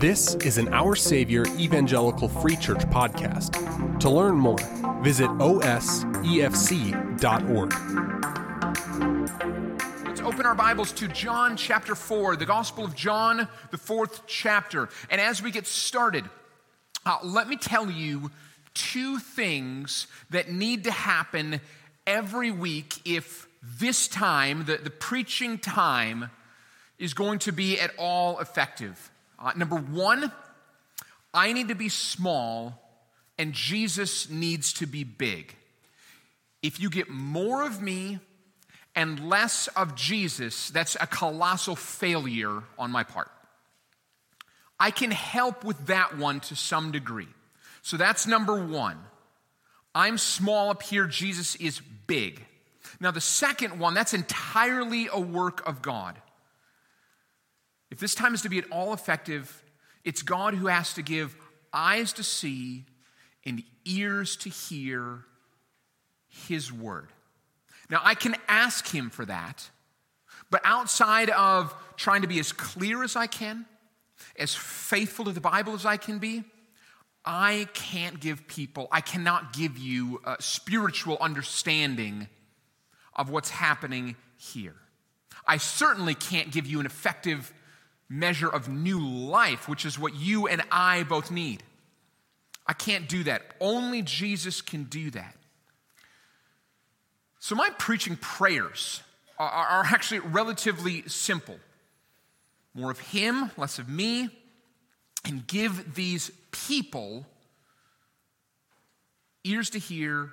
This is an Our Savior Evangelical Free Church podcast. To learn more, visit osefc.org. Let's open our Bibles to John chapter 4, the Gospel of John, the fourth chapter. And as we get started, uh, let me tell you two things that need to happen every week if this time, the, the preaching time, is going to be at all effective. Uh, number one, I need to be small and Jesus needs to be big. If you get more of me and less of Jesus, that's a colossal failure on my part. I can help with that one to some degree. So that's number one. I'm small up here, Jesus is big. Now, the second one, that's entirely a work of God. If this time is to be at all effective, it's God who has to give eyes to see and ears to hear His word. Now, I can ask Him for that, but outside of trying to be as clear as I can, as faithful to the Bible as I can be, I can't give people, I cannot give you a spiritual understanding of what's happening here. I certainly can't give you an effective measure of new life, which is what you and I both need. I can't do that. Only Jesus can do that. So, my preaching prayers are, actually relatively simple more of Him, less of me, and give these people ears to hear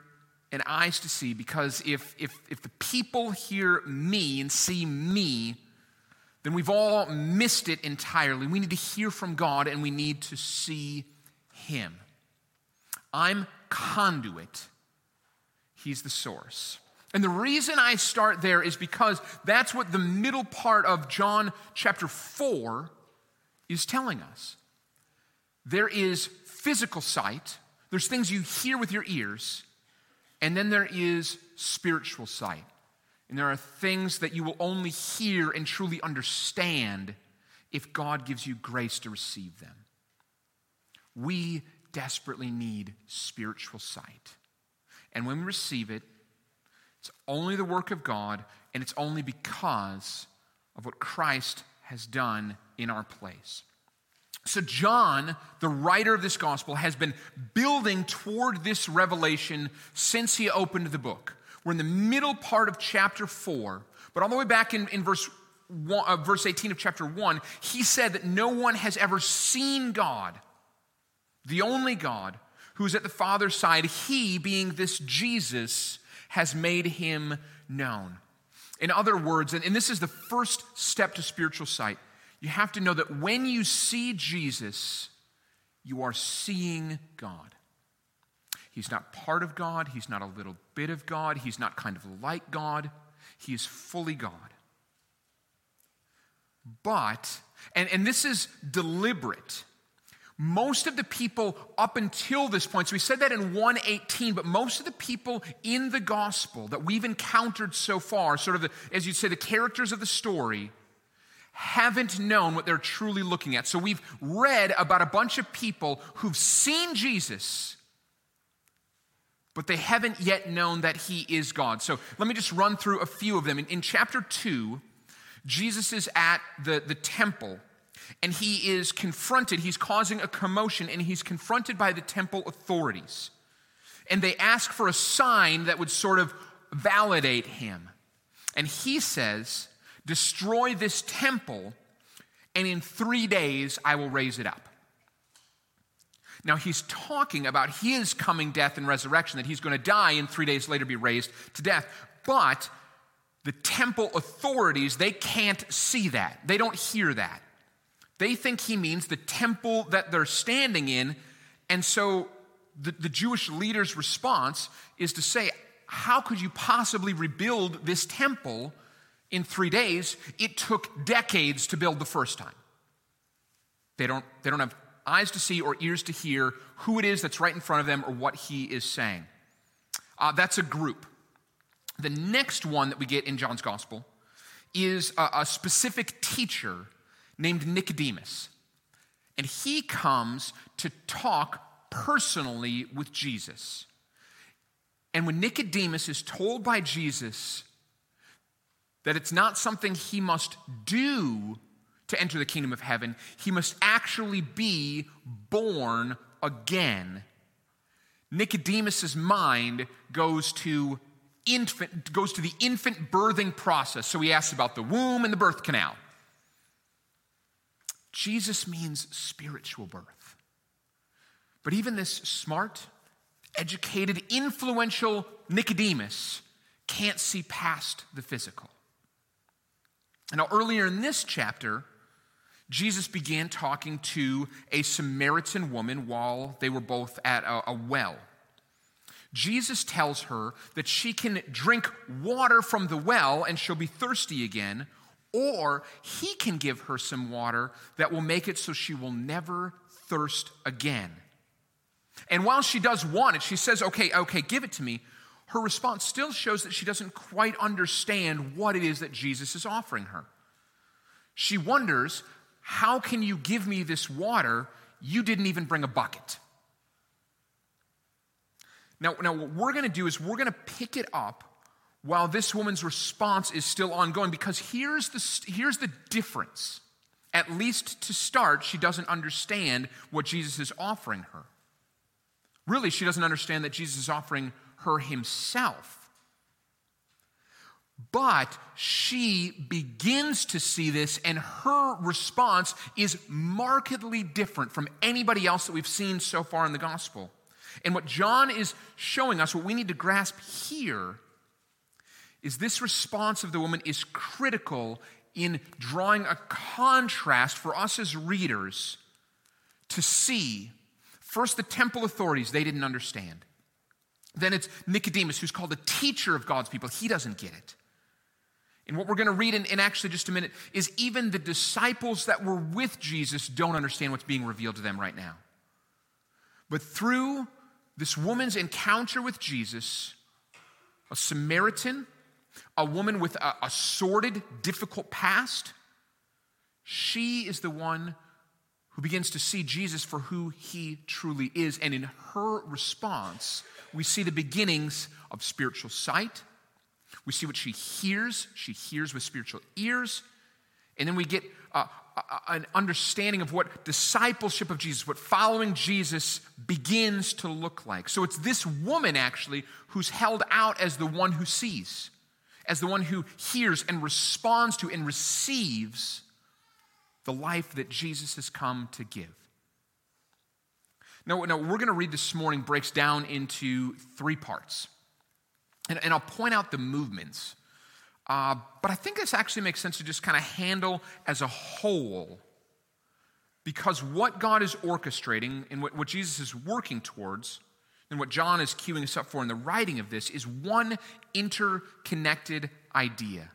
and eyes to see because if, if, if the people hear me and see me, then we've all missed it entirely. We need to hear from God and we need to see Him. I'm conduit, He's the source. And the reason I start there is because that's what the middle part of John chapter 4 is telling us. There is physical sight, there's things you hear with your ears, and then there is spiritual sight. And there are things that you will only hear and truly understand if God gives you grace to receive them. We desperately need spiritual sight. And when we receive it, it's only the work of God, and it's only because of what Christ has done in our place. So, John, the writer of this gospel, has been building toward this revelation since he opened the book. We're in the middle part of chapter 4, but all the way back in, in verse, one, uh, verse 18 of chapter 1, he said that no one has ever seen God, the only God who is at the Father's side. He, being this Jesus, has made him known. In other words, and, and this is the first step to spiritual sight, you have to know that when you see Jesus, you are seeing God. He's not part of God. He's not a little bit of God. He's not kind of like God. He is fully God. But, and, and this is deliberate, most of the people up until this point, so we said that in 118, but most of the people in the gospel that we've encountered so far, sort of, the, as you'd say, the characters of the story, haven't known what they're truly looking at. So we've read about a bunch of people who've seen Jesus but they haven't yet known that he is God. So let me just run through a few of them. In, in chapter 2, Jesus is at the, the temple and he is confronted. He's causing a commotion and he's confronted by the temple authorities. And they ask for a sign that would sort of validate him. And he says, Destroy this temple, and in three days I will raise it up. Now, he's talking about his coming death and resurrection, that he's going to die and three days later be raised to death. But the temple authorities, they can't see that. They don't hear that. They think he means the temple that they're standing in. And so the, the Jewish leader's response is to say, How could you possibly rebuild this temple in three days? It took decades to build the first time. They don't, they don't have eyes to see or ears to hear who it is that's right in front of them or what he is saying. Uh, that's a group. The next one that we get in John's gospel is a, a specific teacher named Nicodemus. And he comes to talk personally with Jesus. And when Nicodemus is told by Jesus that it's not something he must do to enter the kingdom of heaven, he must actually be born again. Nicodemus's mind goes to infant goes to the infant birthing process. So he asks about the womb and the birth canal. Jesus means spiritual birth. But even this smart, educated, influential Nicodemus can't see past the physical. Now, earlier in this chapter, Jesus began talking to a Samaritan woman while they were both at a, a, well. Jesus tells her that she can drink water from the well and she'll be thirsty again, or he can give her some water that will make it so she will never thirst again. And while she does want it, she says, Okay, okay, give it to me. Her response still shows that she doesn't quite understand what it is that Jesus is offering her. She wonders, How can you give me this water? You didn't even bring a bucket. Now, now what we're going to do is we're going to pick it up while this woman's response is still ongoing because here's the, here's the difference. At least to start, she doesn't understand what Jesus is offering her. Really, she doesn't understand that Jesus is offering her himself. But she begins to see this, and her response is markedly different from anybody else that we've seen so far in the gospel. And what John is showing us, what we need to grasp here, is this response of the woman is critical in drawing a contrast for us as readers to see first the temple authorities, they didn't understand. Then it's Nicodemus, who's called a teacher of God's people. He doesn't get it. And what we're going to read in, in, actually just a minute is even the disciples that were with Jesus don't understand what's being revealed to them right now. But through this woman's encounter with Jesus, a Samaritan, a woman with a, a sordid, difficult past, she is the one who begins to see Jesus for who he truly is. And in her response, we see the beginnings of spiritual sight. We see what she hears. She hears with spiritual ears. And then we get uh, an understanding of what discipleship of Jesus, what following Jesus begins to look like. So it's this woman actually who's held out as the one who sees, as the one who hears and responds to and receives the life that Jesus has come to give. Now, now we're going to read this morning breaks down into three parts. And, and I'll point out the movements uh, but I think this actually makes sense to just kind of handle as a whole because what God is orchestrating and what, what Jesus is working towards and what John is queuing us up for in the writing of this is one interconnected idea.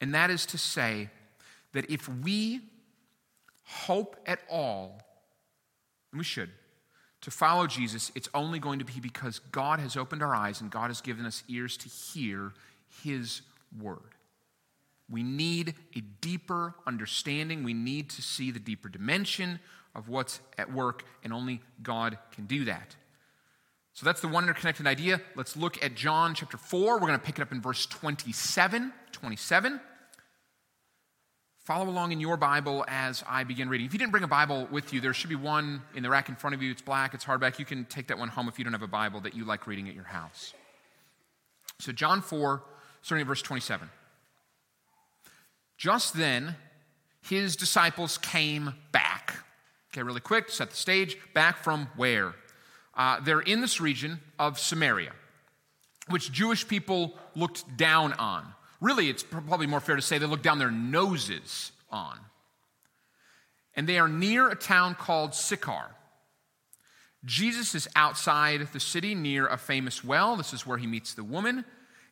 And that is to say that if we hope at all, and we should, to follow Jesus, it's only going to be because God has opened our eyes and God has given us ears to hear his Word. We need a deeper understanding. We need to see the deeper dimension of what's at work, and only God can do that. So that's the one interconnected idea. Let's look at John chapter 4. We're going to pick it up in verse 27. 27. Follow along in your Bible as I begin reading. If you didn't bring a Bible with you, there should be one in the rack in front of you. It's black, it's hardback. You can take that one home if you don't have a Bible that you like reading at your house. So, John 4, starting at verse 27. Just then, his disciples came back. Okay, really quick, set the stage. Back from where? Uh, they're in this region of Samaria, which Jewish people looked down on. Really, it's probably more fair to say they look down their noses on. And they are near a town called Sychar. Jesus is outside the city near a famous well. This is where he meets the woman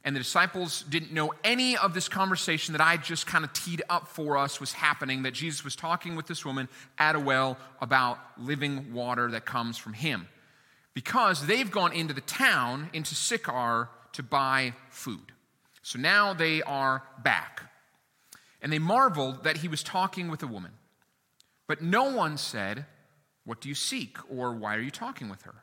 and the disciples didn't know any of this conversation that I just kind of teed up for us was happening, that Jesus was talking with this woman at a well about living water that comes from him. Because they've gone into the town, into Sychar, to buy food. So now they are back. And they marveled that he was talking with a woman. But no one said, What do you seek? or Why are you talking with her?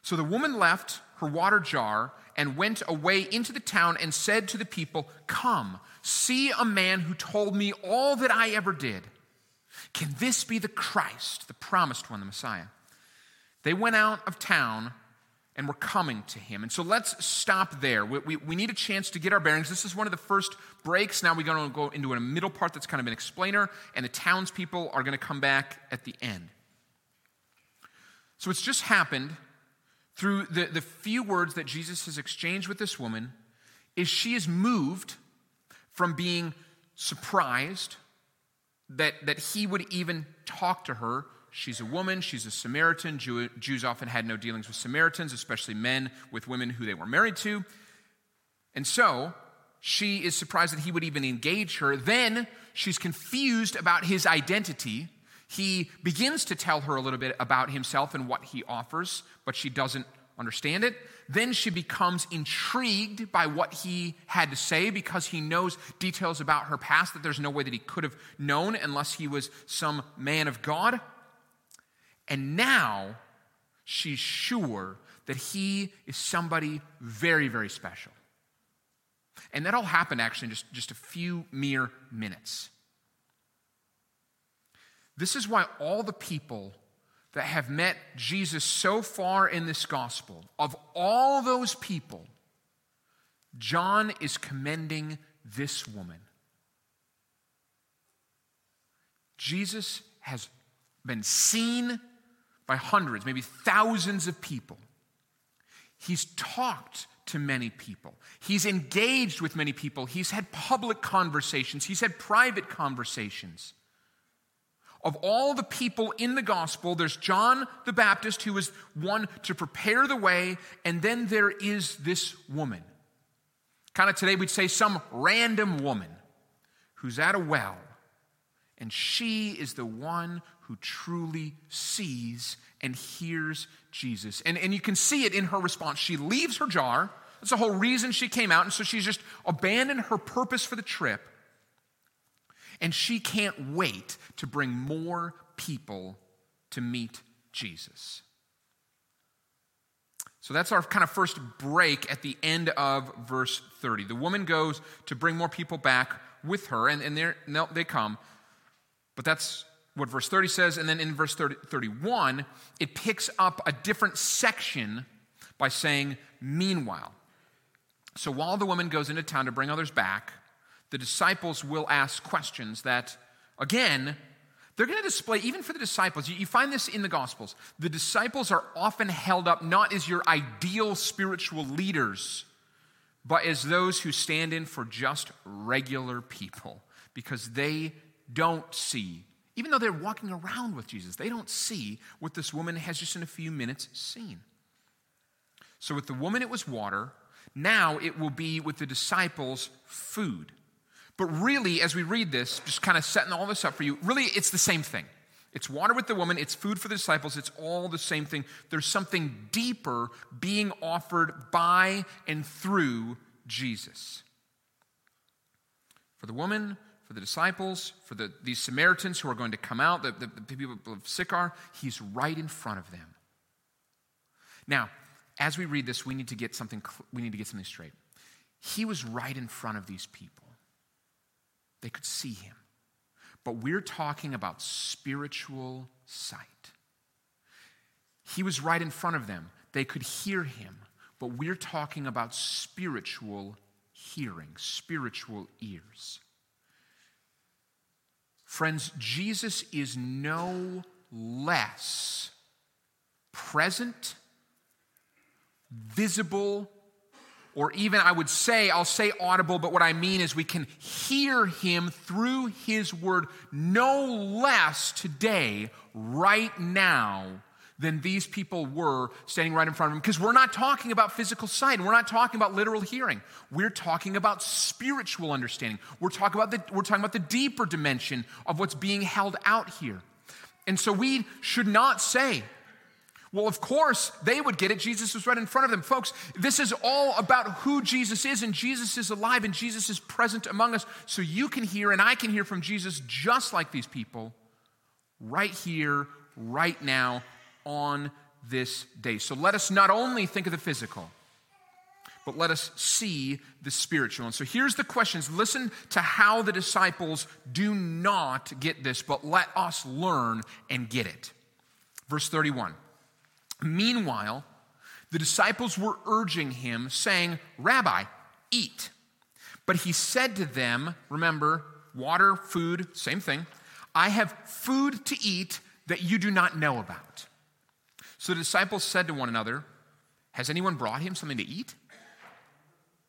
So the woman left her water jar and went away into the town and said to the people, Come, see a man who told me all that I ever did. Can this be the Christ, the promised one, the Messiah? They went out of town and we're coming to him. And so let's stop there. We, we, we, need a chance to get our bearings. This is one of the first breaks. Now we're going to go into a middle part that's kind of an explainer, and the townspeople are going to come back at the end. So it's just happened through the, the few words that Jesus has exchanged with this woman, is she is moved from being surprised that, that he would even talk to her. She's a woman, she's a Samaritan. Jew, Jews often had no dealings with Samaritans, especially men with women who they were married to. And so she is surprised that he would even engage her. Then she's confused about his identity. He begins to tell her a little bit about himself and what he offers, but she doesn't understand it. Then she becomes intrigued by what he had to say because he knows details about her past that there's no way that he could have known unless he was some man of God. And now she's sure that he is somebody very, very special. And that all happened actually in just, just a few mere minutes. This is why all the people that have met Jesus so far in this gospel, of all those people, John is commending this woman. Jesus has been seen by hundreds, maybe thousands of people. He's talked to many people. He's engaged with many people. He's had public conversations. He's had private conversations. Of all the people in the gospel, there's John the Baptist, who was one to prepare the way, and then there is this woman. Kind of today, we'd say some random woman who's at a well, and she is the one who truly sees and hears Jesus. And, and you can see it in her response. She leaves her jar. That's the whole reason she came out. And so she's just abandoned her purpose for the trip and she can't wait to bring more people to meet Jesus. So that's our kind of first break at the end of verse 30. The woman goes to bring more people back with her, and, and no, they come. But that's what verse 30 says. And then in verse 30, 31, it picks up a different section by saying, meanwhile. So while the woman goes into town to bring others back, the disciples will ask questions that, again, they're going to display, even for the disciples, you, find this in the Gospels. The disciples are often held up not as your ideal spiritual leaders, but as those who stand in for just regular people because they don't see, even though they're walking around with Jesus, they don't see what this woman has just in a few minutes seen. So with the woman, it was water. Now it will be with the disciples food. But really, as we read this, just kind of setting all this up for you, really it's the same thing. It's water with the woman, it's food for the disciples, it's all the same thing. There's something deeper being offered by and through Jesus. For the woman, for the disciples, for the, these Samaritans who are going to come out, the, the, the people of Sychar, he's right in front of them. Now, as we read this, we need to get something, we need to get something straight. He was right in front of these people. They could see him. But we're talking about spiritual sight. He was right in front of them. They could hear him. But we're talking about spiritual hearing, spiritual ears. Friends, Jesus is no less present, visible, or even I would say, I'll say audible, but what I mean is we can hear him through his word no less today, right now, than these people were standing right in front of him. Because we're not talking about physical sight, and we're not talking about literal hearing. We're talking about spiritual understanding. We're talking about the, we're talking about the deeper dimension of what's being held out here. And so we should not say, well, of course, they would get it. Jesus was right in front of them. Folks, this is all about who Jesus is, and Jesus is alive, and Jesus is present among us. So you can hear, and I can hear from Jesus just like these people right here, right now, on this day. So let us not only think of the physical, but let us see the spiritual. And so here's the questions. Listen to how the disciples do not get this, but let us learn and get it. Verse 31. Meanwhile, the disciples were urging him, saying, Rabbi, eat. But he said to them, remember, water, food, same thing. I have food to eat that you do not know about. So the disciples said to one another, Has anyone brought him something to eat?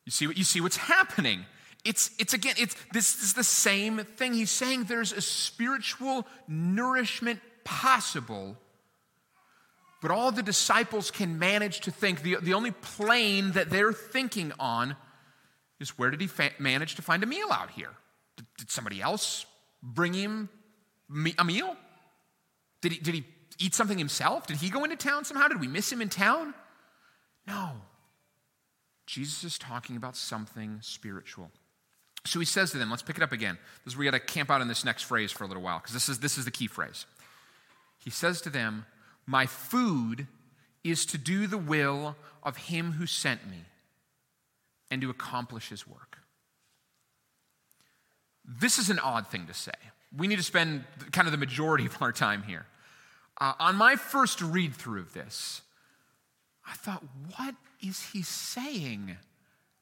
You see what you see what's happening. It's, it's again, it's this is the same thing. He's saying there's a spiritual nourishment possible, but all the disciples can manage to think, the, the only plane that they're thinking on is where did he fa- manage to find a meal out here? Did, did somebody else bring him a meal? Did he, did he eat something himself? Did he go into town somehow? Did we miss him in town? No. Jesus is talking about something spiritual. So he says to them, let's pick it up again. This is we got to camp out in this next phrase for a little while, because this is, this is the key phrase. He says to them, My food is to do the will of him who sent me and to accomplish his work. This is an odd thing to say. We need to spend kind of the majority of our time here. Uh, on my first read through of this, I thought, what is he saying?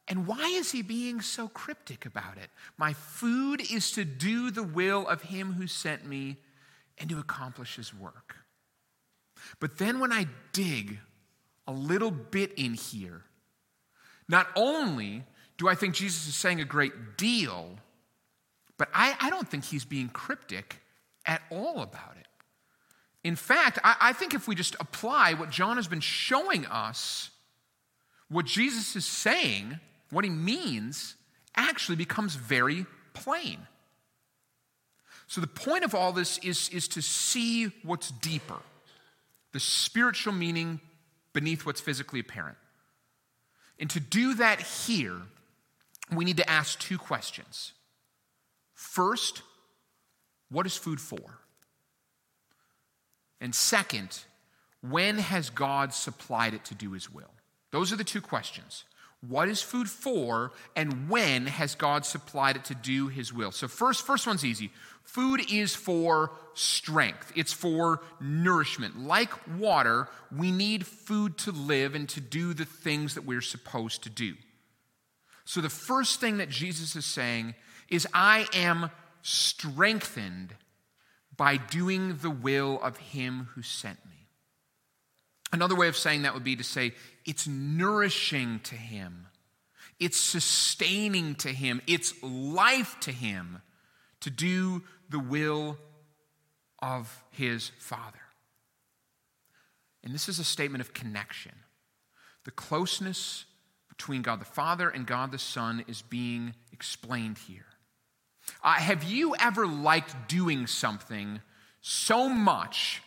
And why is he being so cryptic about it? My food is to do the will of him who sent me and to accomplish his work. But then when I dig a little bit in here, not only do I think Jesus is saying a great deal, but I, I don't think he's being cryptic at all about it. In fact, I, I think if we just apply what John has been showing us, what Jesus is saying, what he means, actually becomes very plain. So, the point of all this is, is to see what's deeper, the spiritual meaning beneath what's physically apparent. And to do that here, we need to ask two questions. First, what is food for? And second, when has God supplied it to do his will? Those are the two questions. What is food for, and when has God supplied it to do his will? So, first, first one's easy. Food is for strength, it's for nourishment. Like water, we need food to live and to do the things that we're supposed to do. So, the first thing that Jesus is saying is, I am strengthened by doing the will of him who sent me. Another way of saying that would be to say it's nourishing to him, it's sustaining to him, it's life to him to do the will of his Father. And this is a statement of connection. The closeness between God the Father and God the Son is being explained here. Uh, have you ever liked doing something so much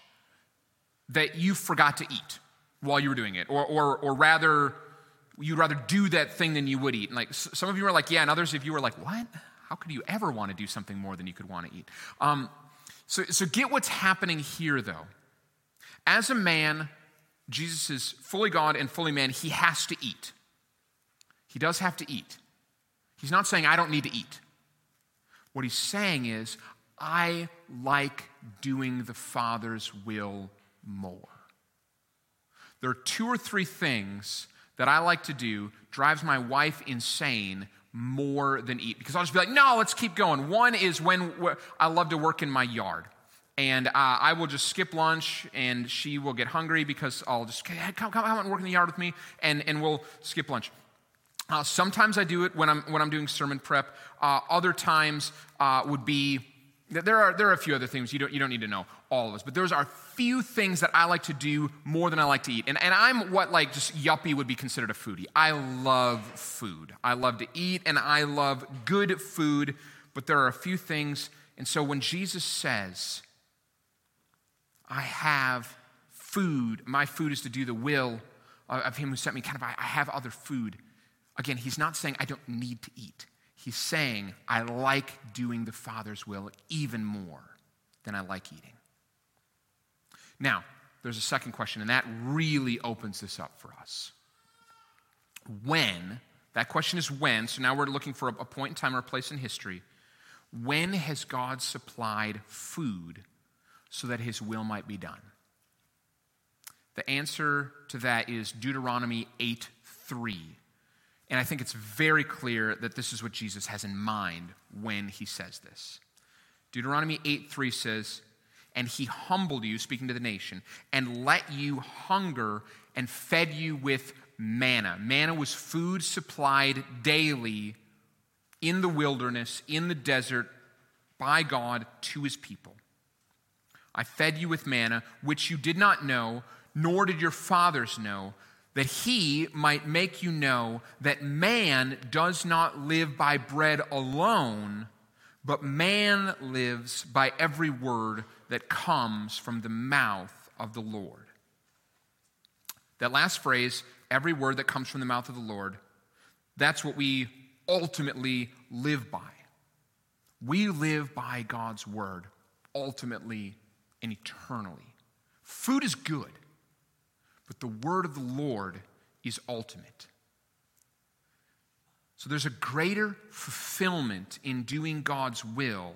that you forgot to eat while you were doing it? Or, or, or rather, you'd rather do that thing than you would eat? And like some of you were like, yeah, and others of you were like, what? How could you ever want to do something more than you could want to eat? Um, so, so get what's happening here, though. As a man, Jesus is fully God and fully man. He has to eat. He does have to eat. He's not saying, I don't need to eat. What he's saying is, I like doing the Father's will more. There are two or three things that I like to do, drives my wife insane more than eat. Because I'll just be like, no, let's keep going. One is when I love to work in my yard. And uh, I will just skip lunch, and she will get hungry because I'll just, come, come, come and work in the yard with me, and, and we'll skip lunch. Uh, sometimes I do it when I'm, when I'm doing sermon prep. Uh, other times uh, would be, there are, there are a few other things you don't, you don't need to know, all of us, but those are few things that I like to do more than I like to eat. And, and I'm what like just yuppie would be considered a foodie. I love food. I love to eat and I love good food, but there are a few things. And so when Jesus says, I have food, my food is to do the will of him who sent me, kind of, I have other food Again, he's not saying I don't need to eat. He's saying I like doing the Father's will even more than I like eating. Now, there's a second question, and that really opens this up for us. When, that question is when, so now we're looking for a, point in time or a place in history. When has God supplied food so that his will might be done? The answer to that is Deuteronomy 8 3. And I think it's very clear that this is what Jesus has in mind when he says this. Deuteronomy 8 3 says, And he humbled you, speaking to the nation, and let you hunger and fed you with manna. Manna was food supplied daily in the wilderness, in the desert, by God to his people. I fed you with manna, which you did not know, nor did your fathers know, that he might make you know that man does not live by bread alone, but man lives by every word that comes from the mouth of the Lord. That last phrase, every word that comes from the mouth of the Lord, that's what we ultimately live by. We live by God's word ultimately and eternally. Food is good, the word of the Lord is ultimate. So there's a greater fulfillment in doing God's will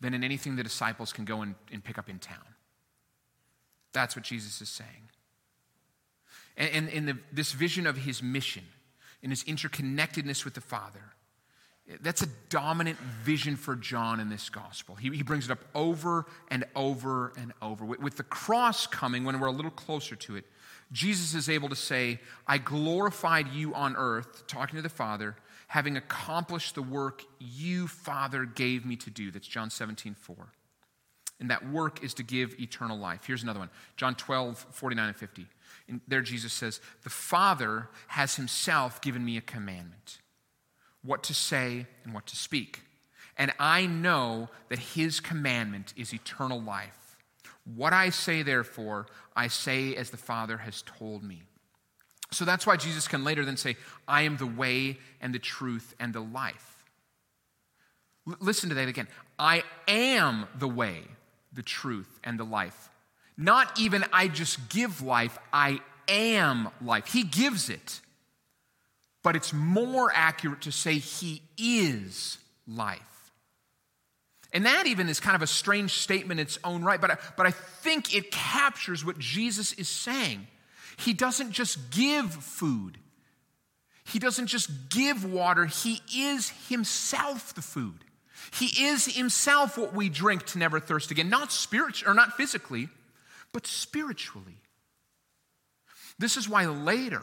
than in anything the disciples can go and, and pick up in town. That's what Jesus is saying. And in the, this vision of his mission, in his interconnectedness with the Father, that's a dominant vision for John in this gospel. He, he brings it up over and over and over. With, with the cross coming, when we're a little closer to it, Jesus is able to say, I glorified you on earth, talking to the Father, having accomplished the work you, Father, gave me to do. That's John 17, 4. And that work is to give eternal life. Here's another one John 12, 49 and 50. And there Jesus says, The Father has himself given me a commandment what to say and what to speak. And I know that his commandment is eternal life. What I say, therefore, I say as the Father has told me. So that's why Jesus can later then say, I am the way and the truth and the life. L- listen to that again. I am the way, the truth, and the life. Not even I just give life, I am life. He gives it. But it's more accurate to say He is life. And that even is kind of a strange statement in its own right, but I, but I think it captures what Jesus is saying. He doesn't just give food, He doesn't just give water, He is Himself the food. He is Himself what we drink to never thirst again, not spiritually or not physically, but spiritually. This is why later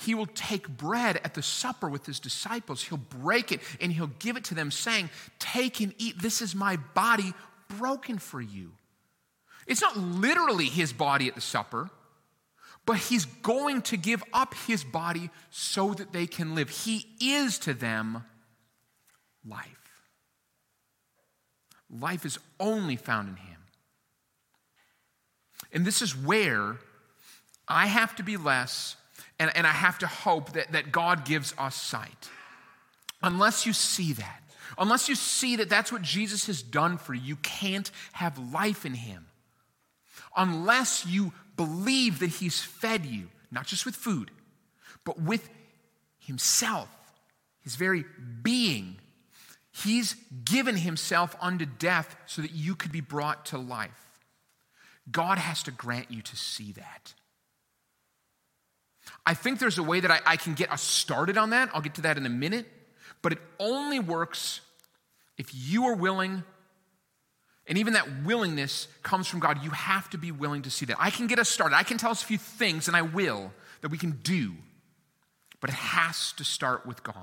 he will take bread at the supper with his disciples. He'll break it and he'll give it to them, saying, Take and eat. This is my body broken for you. It's not literally his body at the supper, but he's going to give up his body so that they can live. He is to them life. Life is only found in him. And this is where I have to be less and, and I have to hope that, that God gives us sight. Unless you see that, unless you see that that's what Jesus has done for you, you can't have life in Him. Unless you believe that He's fed you, not just with food, but with Himself, His very being. He's given Himself unto death so that you could be brought to life. God has to grant you to see that. I think there's a way that I, I can get us started on that. I'll get to that in a minute. But it only works if you are willing, and even that willingness comes from God. You have to be willing to see that. I can get us started. I can tell us a few things, and I will, that we can do. But it has to start with God.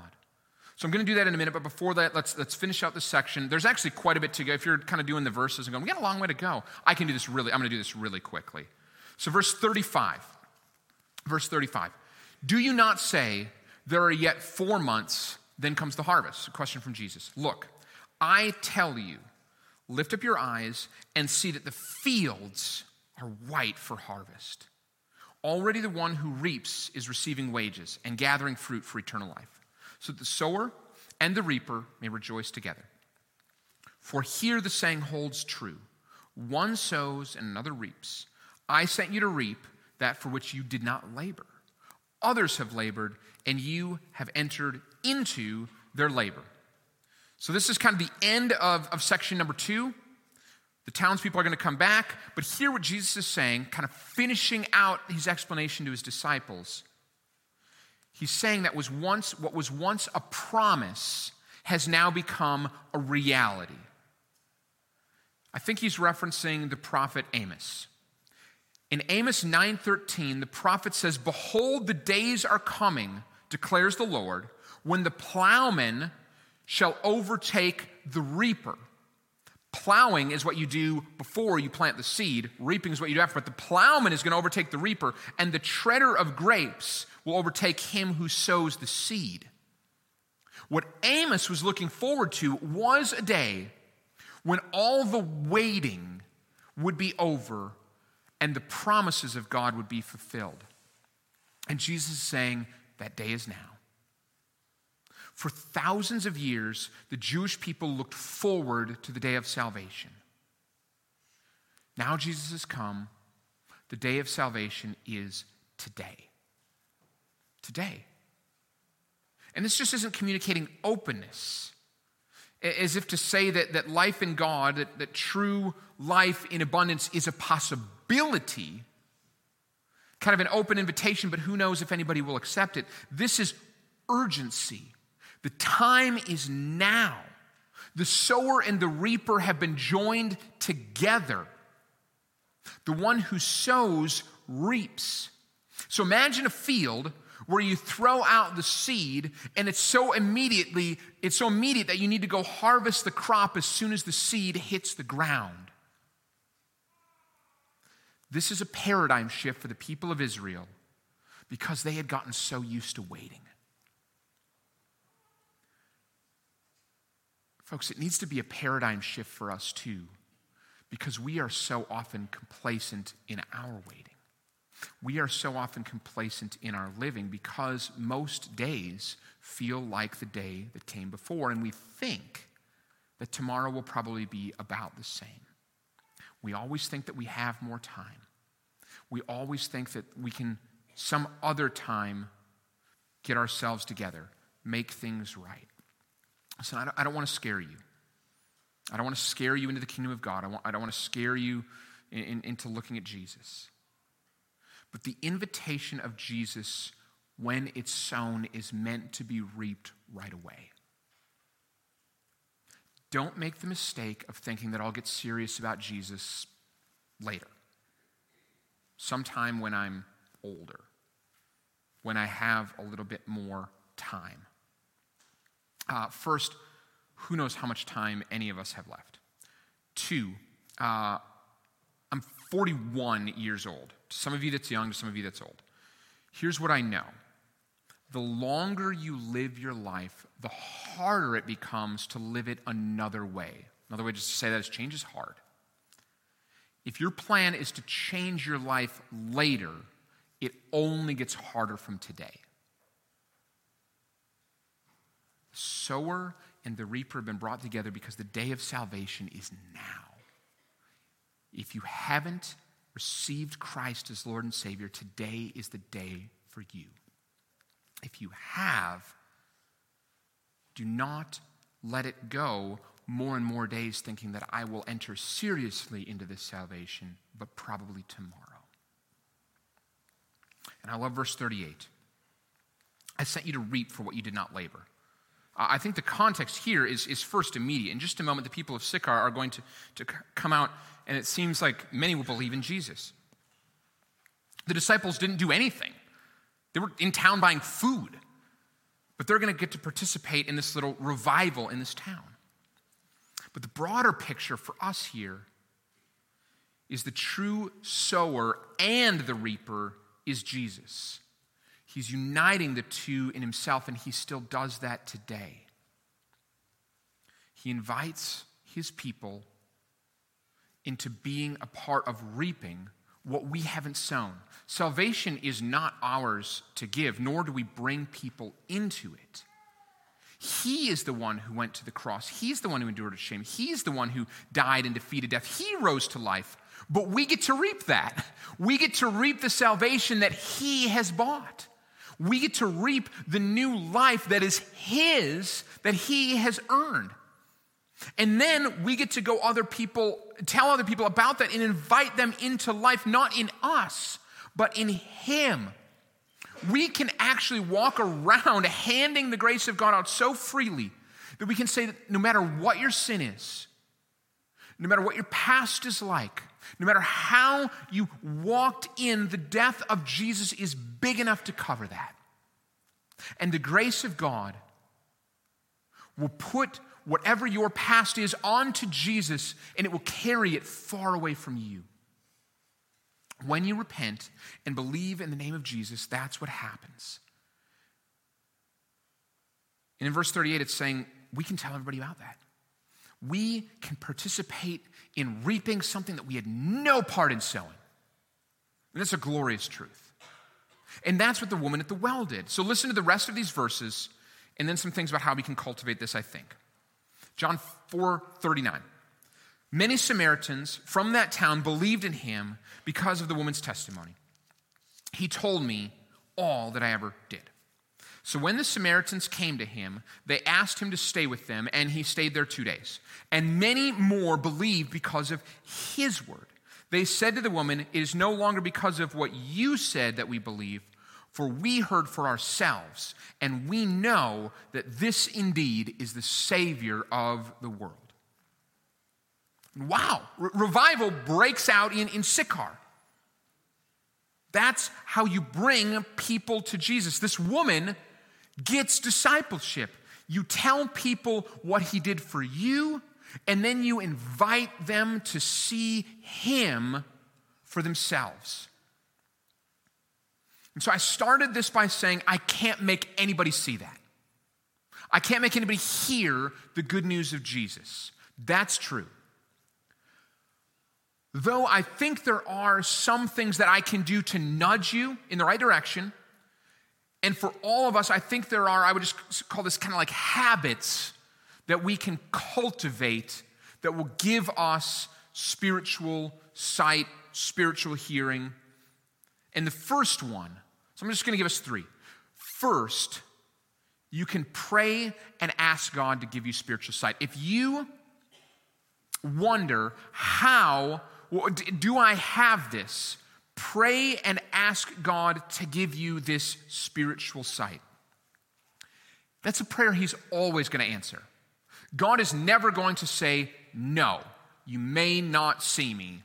So I'm going to do that in a minute, but before that, let's, let's finish out this section. There's actually quite a bit to go. If you're kind of doing the verses and going, we got a long way to go, I can do this really, I'm going to do this really quickly. So, verse 35. Verse 35 Do you not say, There are yet four months, then comes the harvest? A question from Jesus. Look, I tell you, lift up your eyes and see that the fields are white for harvest. Already the one who reaps is receiving wages and gathering fruit for eternal life, so that the sower and the reaper may rejoice together. For here the saying holds true one sows and another reaps. I sent you to reap that for which you did not labor. Others have labored, and you have entered into their labor. So, this is kind of the end of, of section number two. The townspeople are going to come back, but hear what Jesus is saying, kind of finishing out his explanation to his disciples. He's saying that was once what was once a promise has now become a reality. I think he's referencing the prophet Amos. In Amos 9:13, the prophet says, "Behold, the days are coming," declares the Lord, "when the plowman shall overtake the reaper." Plowing is what you do before you plant the seed. Reaping is what you do after. But the plowman is going to overtake the reaper, and the treader of grapes will overtake him who sows the seed. What Amos was looking forward to was a day when all the waiting would be over and the promises of God would be fulfilled. And Jesus is saying, that day is now. For thousands of years, the Jewish people looked forward to the day of salvation. Now Jesus has come. The day of salvation is today. Today. And this just isn't communicating openness, as if to say that, that life in God, that, that true life in abundance is a possibility, kind of an open invitation, but who knows if anybody will accept it. This is urgency. The time is now. The sower and the reaper have been joined together. The one who sows reaps. So imagine a field where you throw out the seed and it's so immediately it's so immediate that you need to go harvest the crop as soon as the seed hits the ground this is a paradigm shift for the people of Israel because they had gotten so used to waiting. Folks, it needs to be a paradigm shift for us too because we are so often complacent in our waiting. We are so often complacent in our living because most days feel like the day that came before, and we think that tomorrow will probably be about the same. We always think that we have more time. We always think that we can, some other time, get ourselves together, make things right. Listen, I don't, I don't want to scare you. I don't want to scare you into the kingdom of God. I, want, I don't want to scare you in, in, into looking at Jesus. But the invitation of Jesus, when it's sown, is meant to be reaped right away. Don't make the mistake of thinking that I'll get serious about Jesus later, sometime when I'm older, when I have a little bit more time. Uh, first, who knows how much time any of us have left? Two, uh, I'm 41 years old. To some of you that's young, to some of you that's old. Here's what I know the longer you live your life, the harder it becomes to live it another way. Another way just to say that is change is hard. If your plan is to change your life later, it only gets harder from today. Sower and the reaper have been brought together because the day of salvation is now. If you haven't received Christ as Lord and Savior, today is the day for you. If you have, do not let it go more and more days thinking that I will enter seriously into this salvation, but probably tomorrow. And I love verse 38. I sent you to reap for what you did not labor. I think the context here is, is first immediate. In just a moment, the people of Sychar are going to, to come out, and it seems like many will believe in Jesus. The disciples didn't do anything, they were in town buying food, but they're going to get to participate in this little revival in this town. But the broader picture for us here is the true sower and the reaper is Jesus. He's uniting the two in himself, and he still does that today. He invites his people into being a part of reaping what we haven't sown. Salvation is not ours to give, nor do we bring people into it. He is the one who went to the cross. He's the one who endured shame. He's the one who died and defeated death. He rose to life. But we get to reap that. We get to reap the salvation that He has bought. We get to reap the new life that is His, that He has earned. And then we get to go other people, tell other people about that and invite them into life, not in us, but in Him. We can actually walk around handing the grace of God out so freely that we can say that no matter what your sin is, no matter what your past is like, no matter how you walked in, the death of Jesus is big enough to cover that. And the grace of God will put whatever your past is onto Jesus and it will carry it far away from you. When you repent and believe in the name of Jesus, that's what happens. And in verse 38, it's saying, we can tell everybody about that. We can participate in reaping something that we had no part in sowing. And that's a glorious truth. And that's what the woman at the well did. So listen to the rest of these verses and then some things about how we can cultivate this, I think. John 4 39. Many Samaritans from that town believed in him because of the woman's testimony. He told me all that I ever did. So when the Samaritans came to him, they asked him to stay with them, and he stayed there two days. And many more believed because of his word. They said to the woman, It is no longer because of what you said that we believe, for we heard for ourselves, and we know that this indeed is the Savior of the world. Wow, Re- revival breaks out in, in Sychar. That's how you bring people to Jesus. This woman gets discipleship. You tell people what he did for you, and then you invite them to see him for themselves. And so I started this by saying, I can't make anybody see that. I can't make anybody hear the good news of Jesus. That's true. Though I think there are some things that I can do to nudge you in the right direction, and for all of us, I think there are, I would just call this kind of like habits that we can cultivate that will give us spiritual sight, spiritual hearing. And the first one, so I'm just going to give us three. First, you can pray and ask God to give you spiritual sight. If you wonder, how do I have this? Pray and ask God to give you this spiritual sight. That's a prayer He's always going to answer. God is never going to say, No, you may not see me.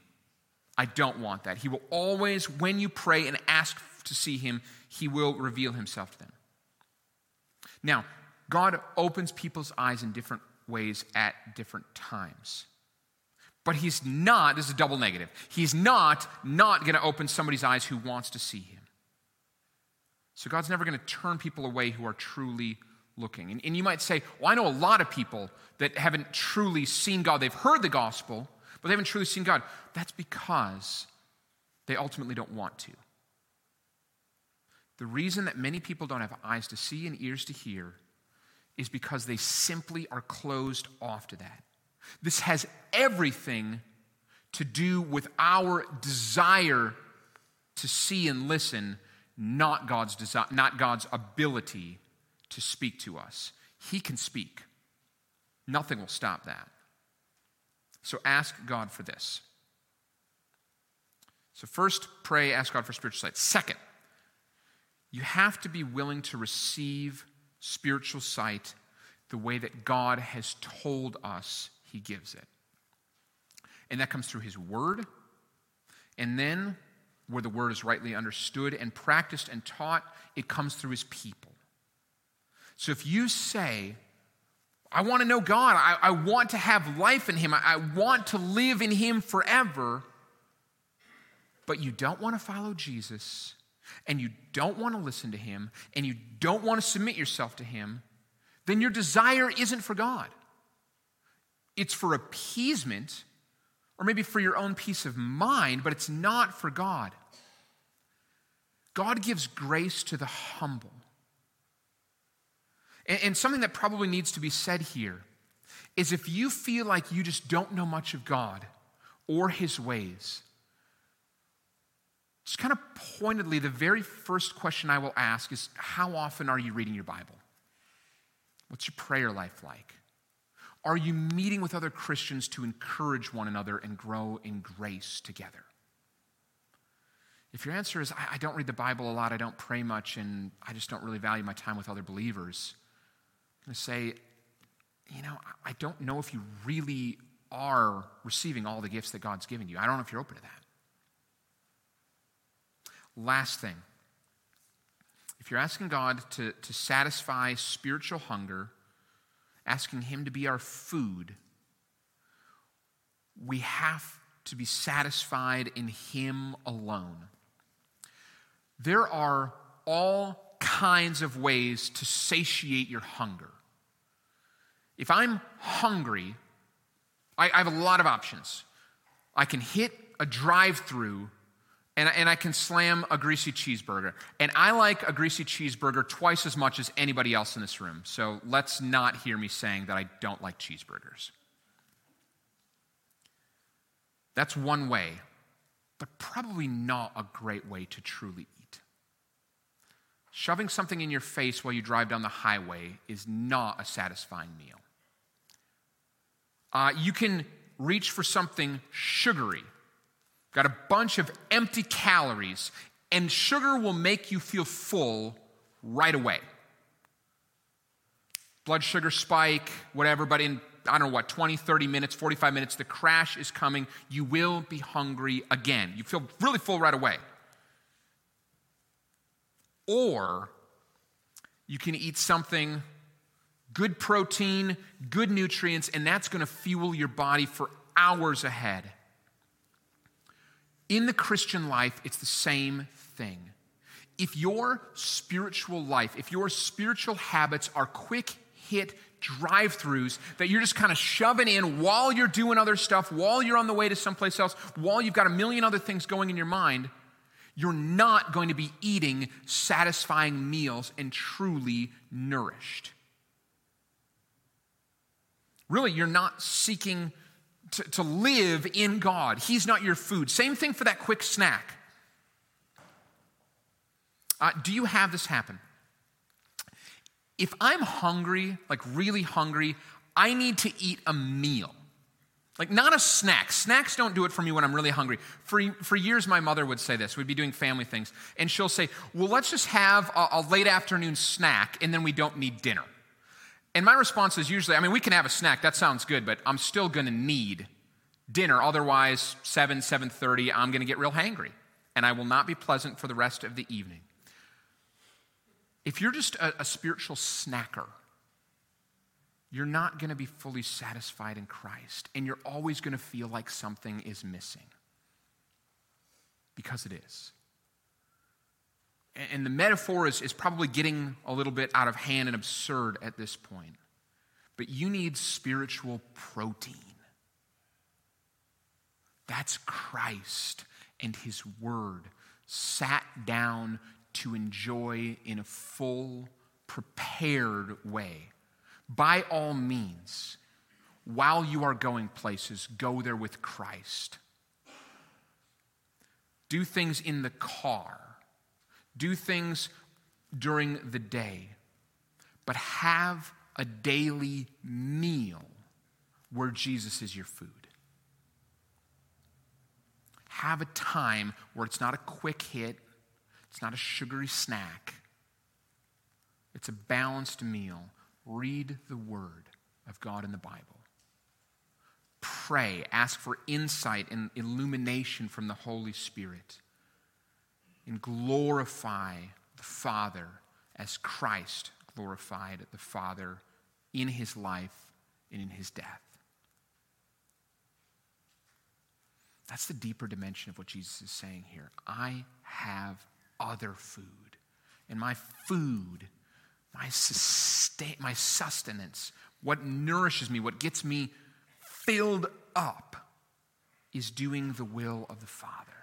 I don't want that. He will always, when you pray and ask to see Him, He will reveal Himself to them. Now, God opens people's eyes in different ways at different times. But he's not, this is a double negative. He's not not going to open somebody's eyes who wants to see him. So God's never going to turn people away who are truly looking. And, and, you might say, well, I know a lot of people that haven't truly seen God. They've heard the gospel, but they haven't truly seen God. That's because they ultimately don't want to. The reason that many people don't have eyes to see and ears to hear is because they simply are closed off to that. This has everything to do with our desire to see and listen, not God's, desire, not God's ability to speak to us. He can speak, nothing will stop that. So ask God for this. So, first, pray, ask God for spiritual sight. Second, you have to be willing to receive spiritual sight the way that God has told us he gives it. And that comes through his word. And then, where the word is rightly understood and practiced and taught, it comes through his people. So if you say, I want to know God, I, I want to have life in him, I, I want to live in him forever, but you don't want to follow Jesus, and you don't want to listen to him, and you don't want to submit yourself to him, then your desire isn't for God it's for appeasement or maybe for your own peace of mind, but it's not for God. God gives grace to the humble. And, something that probably needs to be said here is if you feel like you just don't know much of God, or his ways, just kind of pointedly, the very first question I will ask is How often are you reading your Bible? What's your prayer life like? Are you meeting with other Christians to encourage one another and grow in grace together? If your answer is, I, don't read the Bible a lot, I don't pray much, and I just don't really value my time with other believers, I'm going to say, you know, I don't know if you really are receiving all the gifts that God's given you. I don't know if you're open to that. Last thing if you're asking God to, to satisfy spiritual hunger, asking Him to be our food, we have to be satisfied in Him alone. There are all kinds of ways to satiate your hunger. If I'm hungry, I, I have a lot of options. I can hit a drive through and, and I can slam a greasy cheeseburger. And I like a greasy cheeseburger twice as much as anybody else in this room. So let's not hear me saying that I don't like cheeseburgers. That's one way, but probably not a great way to truly eat. Shoving something in your face while you drive down the highway is not a satisfying meal. Uh, you can reach for something sugary Got a bunch of empty calories, and sugar will make you feel full right away. Blood sugar spike, whatever, but in, I don't know what, 20, 30 minutes, 45 minutes, the crash is coming. You will be hungry again. You feel really full right away. Or you can eat something good protein, good nutrients, and that's going to fuel your body for hours ahead. In the Christian life, it's the same thing. If your spiritual life, if your spiritual habits are quick hit drive throughs that you're just kind of shoving in while you're doing other stuff, while you're on the way to someplace else, while you've got a million other things going in your mind, you're not going to be eating satisfying meals and truly nourished. Really, you're not seeking to, to live in God. He's not your food. Same thing for that quick snack. Uh, do you have this happen? If I'm hungry, like really hungry, I need to eat a meal. Like, not a snack. Snacks don't do it for me when I'm really hungry. For, for years, my mother would say this. We'd be doing family things, and she'll say, Well, let's just have a, a late afternoon snack, and then we don't need dinner. And my response is usually, I mean, we can have a snack. That sounds good, but I'm still going to need dinner. Otherwise, 7, 7.30, I'm going to get real hangry. And I will not be pleasant for the rest of the evening. If you're just a, a spiritual snacker, you're not going to be fully satisfied in Christ. And you're always going to feel like something is missing. Because it is. And the metaphor is, is probably getting a little bit out of hand and absurd at this point. But you need spiritual protein. That's Christ and his word sat down to enjoy in a full, prepared way. By all means, while you are going places, go there with Christ. Do things in the car do things during the day, but have a daily meal where Jesus is your food. Have a time where it's not a quick hit, it's not a sugary snack, it's a balanced meal. Read the Word of God in the Bible. Pray, ask for insight and illumination from the Holy Spirit and glorify the Father as Christ glorified the Father in his life and in his death. That's the deeper dimension of what Jesus is saying here. I have other food. And my food, my, sustain, my sustenance, what nourishes me, what gets me filled up, is doing the will of the Father.